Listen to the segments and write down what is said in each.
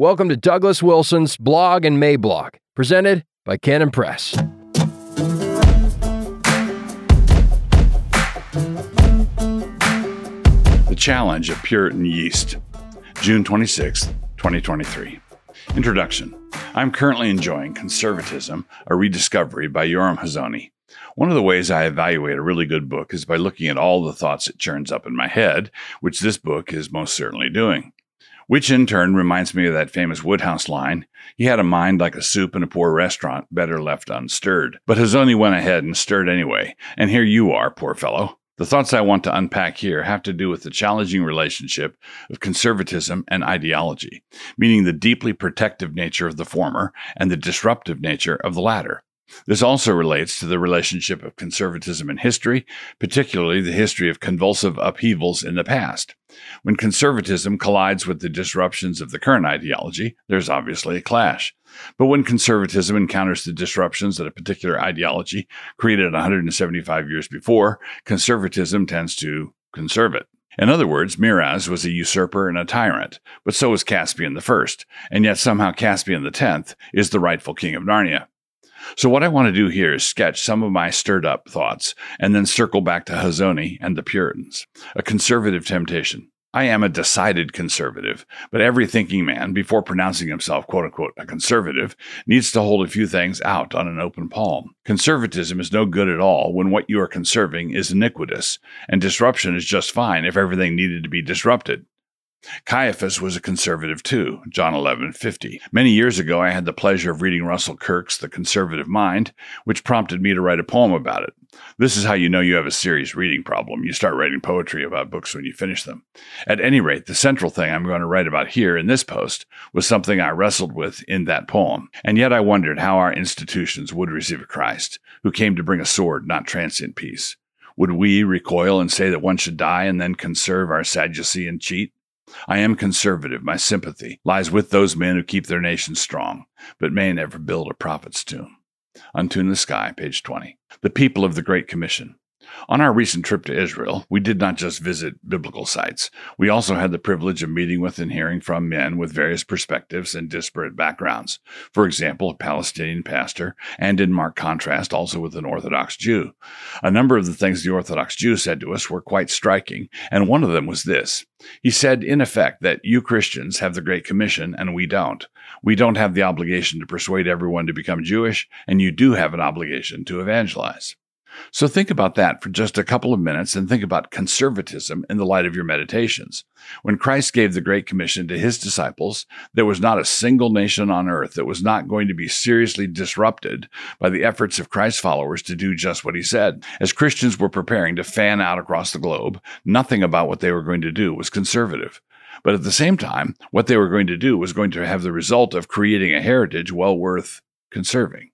Welcome to Douglas Wilson's Blog and Mablog, presented by Canon Press. The Challenge of Puritan Yeast, June 26, 2023. Introduction I'm currently enjoying Conservatism, a Rediscovery by Yoram Hazony. One of the ways I evaluate a really good book is by looking at all the thoughts it churns up in my head, which this book is most certainly doing. Which in turn reminds me of that famous Wodehouse line He had a mind like a soup in a poor restaurant, better left unstirred. But Hazony went ahead and stirred anyway, and here you are, poor fellow. The thoughts I want to unpack here have to do with the challenging relationship of conservatism and ideology, meaning the deeply protective nature of the former and the disruptive nature of the latter. This also relates to the relationship of conservatism and history, particularly the history of convulsive upheavals in the past. When conservatism collides with the disruptions of the current ideology, there's obviously a clash. But when conservatism encounters the disruptions that a particular ideology created 175 years before, conservatism tends to conserve it. In other words, Miraz was a usurper and a tyrant, but so was Caspian I, and yet somehow Caspian X is the rightful king of Narnia. So, what I want to do here is sketch some of my stirred up thoughts and then circle back to Hazony and the Puritans, a conservative temptation. I am a decided conservative, but every thinking man, before pronouncing himself quote unquote a conservative, needs to hold a few things out on an open palm. Conservatism is no good at all when what you are conserving is iniquitous, and disruption is just fine if everything needed to be disrupted. Caiaphas was a conservative too, John 11:50. Many years ago I had the pleasure of reading Russell Kirk's The Conservative Mind, which prompted me to write a poem about it. This is how you know you have a serious reading problem. You start writing poetry about books when you finish them. At any rate, the central thing I'm going to write about here in this post was something I wrestled with in that poem. And yet I wondered how our institutions would receive a Christ who came to bring a sword, not transient peace. Would we recoil and say that one should die and then conserve our Sadducee and cheat? I am conservative. My sympathy lies with those men who keep their nation strong, but may never build a prophet's tomb. Untune the Sky, page 20. The people of the Great Commission. On our recent trip to Israel, we did not just visit biblical sites. We also had the privilege of meeting with and hearing from men with various perspectives and disparate backgrounds. For example, a Palestinian pastor, and in marked contrast, also with an Orthodox Jew. A number of the things the Orthodox Jew said to us were quite striking, and one of them was this. He said, in effect, that you Christians have the Great Commission and we don't. We don't have the obligation to persuade everyone to become Jewish, and you do have an obligation to evangelize. So think about that for just a couple of minutes and think about conservatism in the light of your meditations. When Christ gave the Great Commission to his disciples, there was not a single nation on earth that was not going to be seriously disrupted by the efforts of Christ's followers to do just what he said. As Christians were preparing to fan out across the globe, nothing about what they were going to do was conservative. But at the same time, what they were going to do was going to have the result of creating a heritage well worth conserving.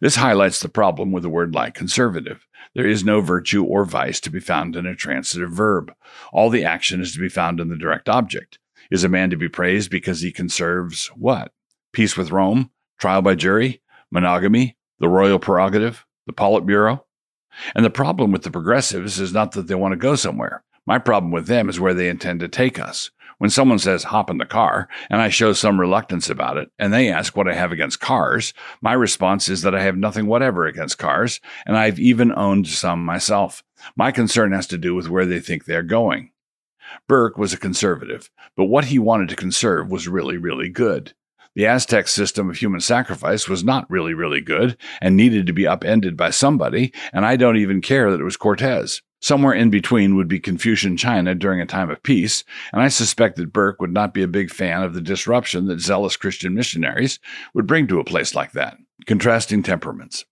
This highlights the problem with a word like conservative. There is no virtue or vice to be found in a transitive verb. All the action is to be found in the direct object. Is a man to be praised because he conserves what? Peace with Rome, trial by jury, monogamy, the royal prerogative, the Politburo? And the problem with the progressives is not that they want to go somewhere. My problem with them is where they intend to take us. When someone says hop in the car and I show some reluctance about it and they ask what I have against cars, my response is that I have nothing whatever against cars and I've even owned some myself. My concern has to do with where they think they're going. Burke was a conservative, but what he wanted to conserve was really, really good. The Aztec system of human sacrifice was not really, really good and needed to be upended by somebody, and I don't even care that it was Cortez. Somewhere in between would be Confucian China during a time of peace, and I suspect that Burke would not be a big fan of the disruption that zealous Christian missionaries would bring to a place like that. Contrasting temperaments.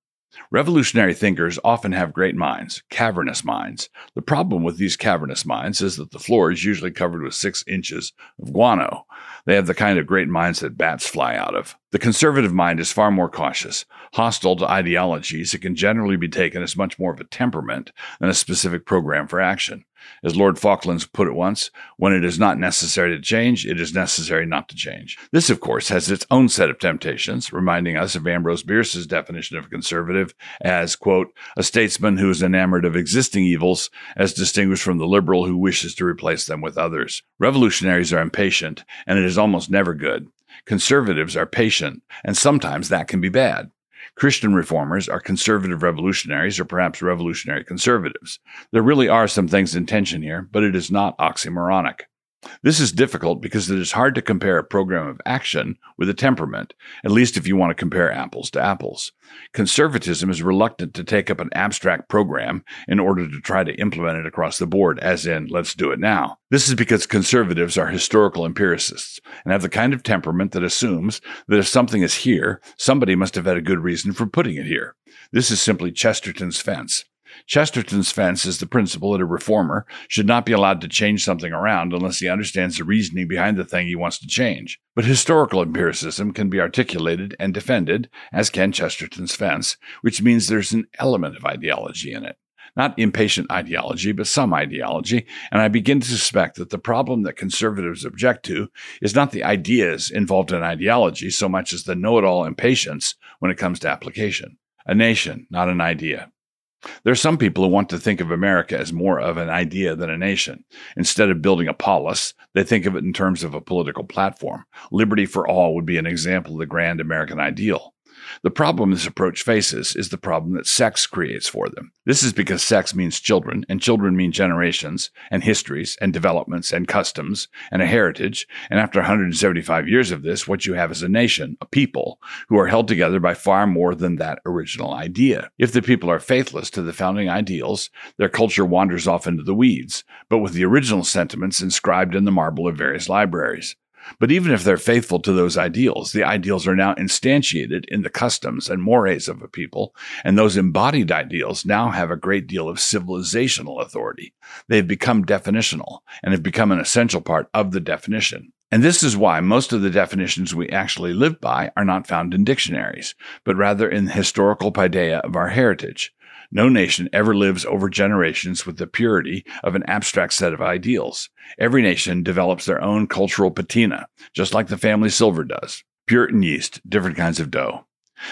Revolutionary thinkers often have great minds, cavernous minds. The problem with these cavernous minds is that the floor is usually covered with six inches of guano. They have the kind of great minds that bats fly out of. The conservative mind is far more cautious. Hostile to ideologies, it can generally be taken as much more of a temperament than a specific program for action. As Lord Falklands put it once, when it is not necessary to change, it is necessary not to change. This, of course, has its own set of temptations, reminding us of Ambrose Bierce's definition of a conservative as, quote, a statesman who is enamored of existing evils as distinguished from the liberal who wishes to replace them with others. Revolutionaries are impatient, and it is almost never good. Conservatives are patient, and sometimes that can be bad. Christian reformers are conservative revolutionaries or perhaps revolutionary conservatives. There really are some things in tension here, but it is not oxymoronic. This is difficult because it is hard to compare a program of action with a temperament, at least if you want to compare apples to apples. Conservatism is reluctant to take up an abstract program in order to try to implement it across the board, as in, let's do it now. This is because conservatives are historical empiricists and have the kind of temperament that assumes that if something is here, somebody must have had a good reason for putting it here. This is simply Chesterton's fence. Chesterton's fence is the principle that a reformer should not be allowed to change something around unless he understands the reasoning behind the thing he wants to change. But historical empiricism can be articulated and defended, as can Chesterton's fence, which means there's an element of ideology in it. Not impatient ideology, but some ideology, and I begin to suspect that the problem that conservatives object to is not the ideas involved in ideology so much as the know it all impatience when it comes to application. A nation, not an idea. There are some people who want to think of America as more of an idea than a nation. Instead of building a polis, they think of it in terms of a political platform. Liberty for all would be an example of the grand American ideal. The problem this approach faces is the problem that sex creates for them. This is because sex means children, and children mean generations, and histories, and developments, and customs, and a heritage. And after 175 years of this, what you have is a nation, a people, who are held together by far more than that original idea. If the people are faithless to the founding ideals, their culture wanders off into the weeds, but with the original sentiments inscribed in the marble of various libraries. But even if they're faithful to those ideals, the ideals are now instantiated in the customs and mores of a people, and those embodied ideals now have a great deal of civilizational authority. They've become definitional and have become an essential part of the definition. And this is why most of the definitions we actually live by are not found in dictionaries, but rather in the historical paideia of our heritage. No nation ever lives over generations with the purity of an abstract set of ideals. Every nation develops their own cultural patina, just like the family silver does. Puritan yeast, different kinds of dough.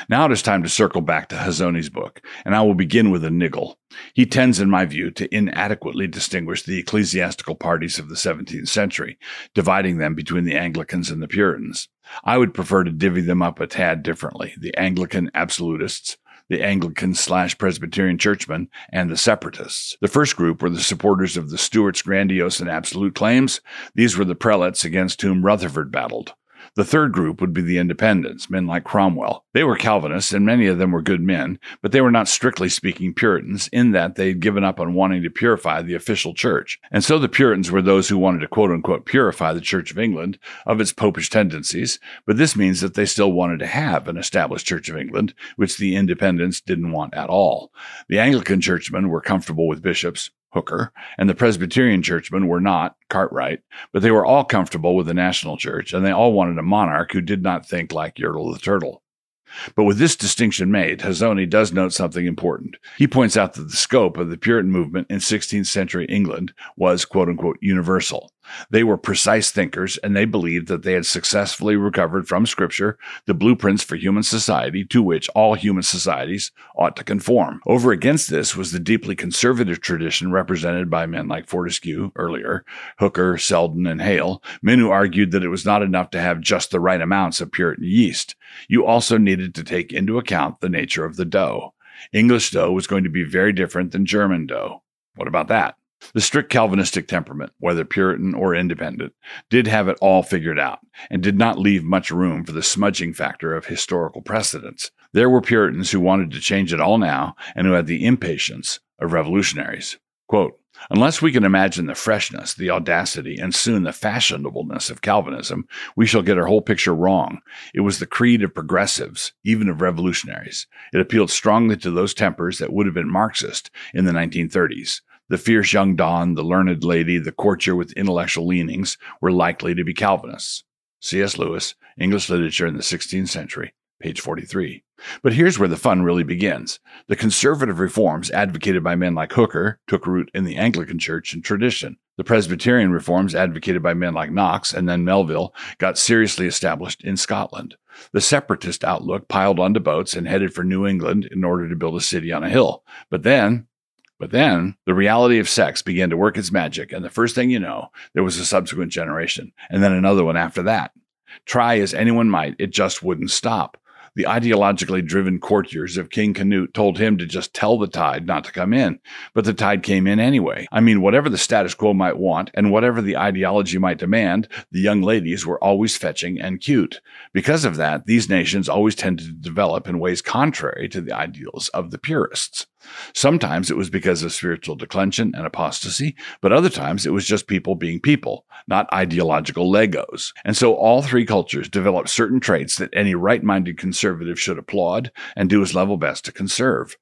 Now it is time to circle back to Hazony's book, and I will begin with a niggle. He tends, in my view, to inadequately distinguish the ecclesiastical parties of the 17th century, dividing them between the Anglicans and the Puritans. I would prefer to divvy them up a tad differently the Anglican absolutists, the Anglican slash Presbyterian churchmen, and the separatists. The first group were the supporters of the Stuarts' grandiose and absolute claims. These were the prelates against whom Rutherford battled. The third group would be the independents, men like Cromwell. They were Calvinists, and many of them were good men, but they were not strictly speaking Puritans, in that they had given up on wanting to purify the official church. And so the Puritans were those who wanted to quote unquote purify the Church of England of its popish tendencies, but this means that they still wanted to have an established Church of England, which the independents didn't want at all. The Anglican churchmen were comfortable with bishops, Hooker, and the Presbyterian churchmen were not, Cartwright, but they were all comfortable with the national church, and they all wanted a monarch who did not think like Yertle the Turtle. But with this distinction made, Hazony does note something important. He points out that the scope of the Puritan movement in 16th century England was, quote unquote, universal. They were precise thinkers, and they believed that they had successfully recovered from Scripture the blueprints for human society to which all human societies ought to conform. Over against this was the deeply conservative tradition represented by men like Fortescue earlier, Hooker, Selden, and Hale, men who argued that it was not enough to have just the right amounts of Puritan yeast. You also needed to take into account the nature of the dough. English dough was going to be very different than German dough. What about that? The strict Calvinistic temperament, whether Puritan or independent, did have it all figured out and did not leave much room for the smudging factor of historical precedents. There were Puritans who wanted to change it all now and who had the impatience of revolutionaries. Quote, Unless we can imagine the freshness, the audacity, and soon the fashionableness of Calvinism, we shall get our whole picture wrong. It was the creed of progressives, even of revolutionaries. It appealed strongly to those tempers that would have been Marxist in the 1930s. The fierce young Don, the learned lady, the courtier with intellectual leanings were likely to be Calvinists. C.S. Lewis, English Literature in the 16th Century, page 43. But here's where the fun really begins. The conservative reforms advocated by men like Hooker took root in the Anglican Church and tradition. The Presbyterian reforms advocated by men like Knox and then Melville got seriously established in Scotland. The separatist outlook piled onto boats and headed for New England in order to build a city on a hill. But then but then the reality of sex began to work its magic, and the first thing you know, there was a subsequent generation, and then another one after that. Try as anyone might, it just wouldn't stop. The ideologically driven courtiers of King Canute told him to just tell the tide not to come in, but the tide came in anyway. I mean, whatever the status quo might want and whatever the ideology might demand, the young ladies were always fetching and cute. Because of that, these nations always tended to develop in ways contrary to the ideals of the purists. Sometimes it was because of spiritual declension and apostasy, but other times it was just people being people, not ideological Legos. And so all three cultures developed certain traits that any right minded conservative should applaud and do his level best to conserve.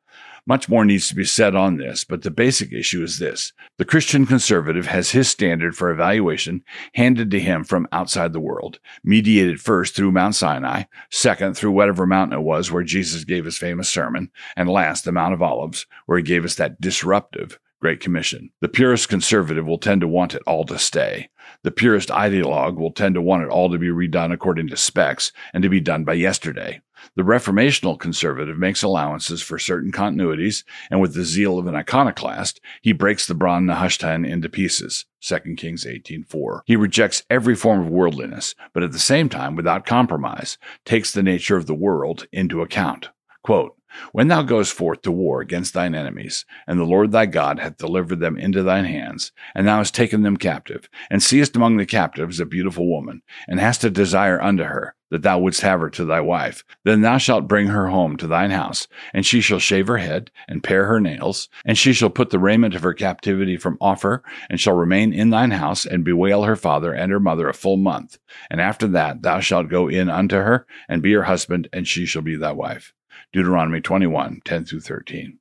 Much more needs to be said on this, but the basic issue is this. The Christian conservative has his standard for evaluation handed to him from outside the world, mediated first through Mount Sinai, second through whatever mountain it was where Jesus gave his famous sermon, and last the Mount of Olives, where he gave us that disruptive Great Commission. The purist conservative will tend to want it all to stay. The purist ideologue will tend to want it all to be redone according to specs and to be done by yesterday. The reformational conservative makes allowances for certain continuities, and with the zeal of an iconoclast, he breaks the Bran Nehushtan into pieces. 2 Kings 18:4. He rejects every form of worldliness, but at the same time, without compromise, takes the nature of the world into account. Quote, when thou goest forth to war against thine enemies, and the Lord thy God hath delivered them into thine hands, and thou hast taken them captive, and seest among the captives a beautiful woman, and hast a desire unto her, that thou wouldst have her to thy wife, then thou shalt bring her home to thine house, and she shall shave her head, and pare her nails, and she shall put the raiment of her captivity from off her, and shall remain in thine house, and bewail her father and her mother a full month. And after that thou shalt go in unto her, and be her husband, and she shall be thy wife. Deuteronomy 21, 10 through 13.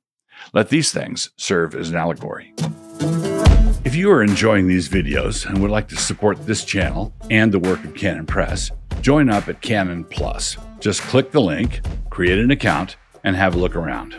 Let these things serve as an allegory. If you are enjoying these videos and would like to support this channel and the work of Canon Press, join up at Canon Plus. Just click the link, create an account, and have a look around.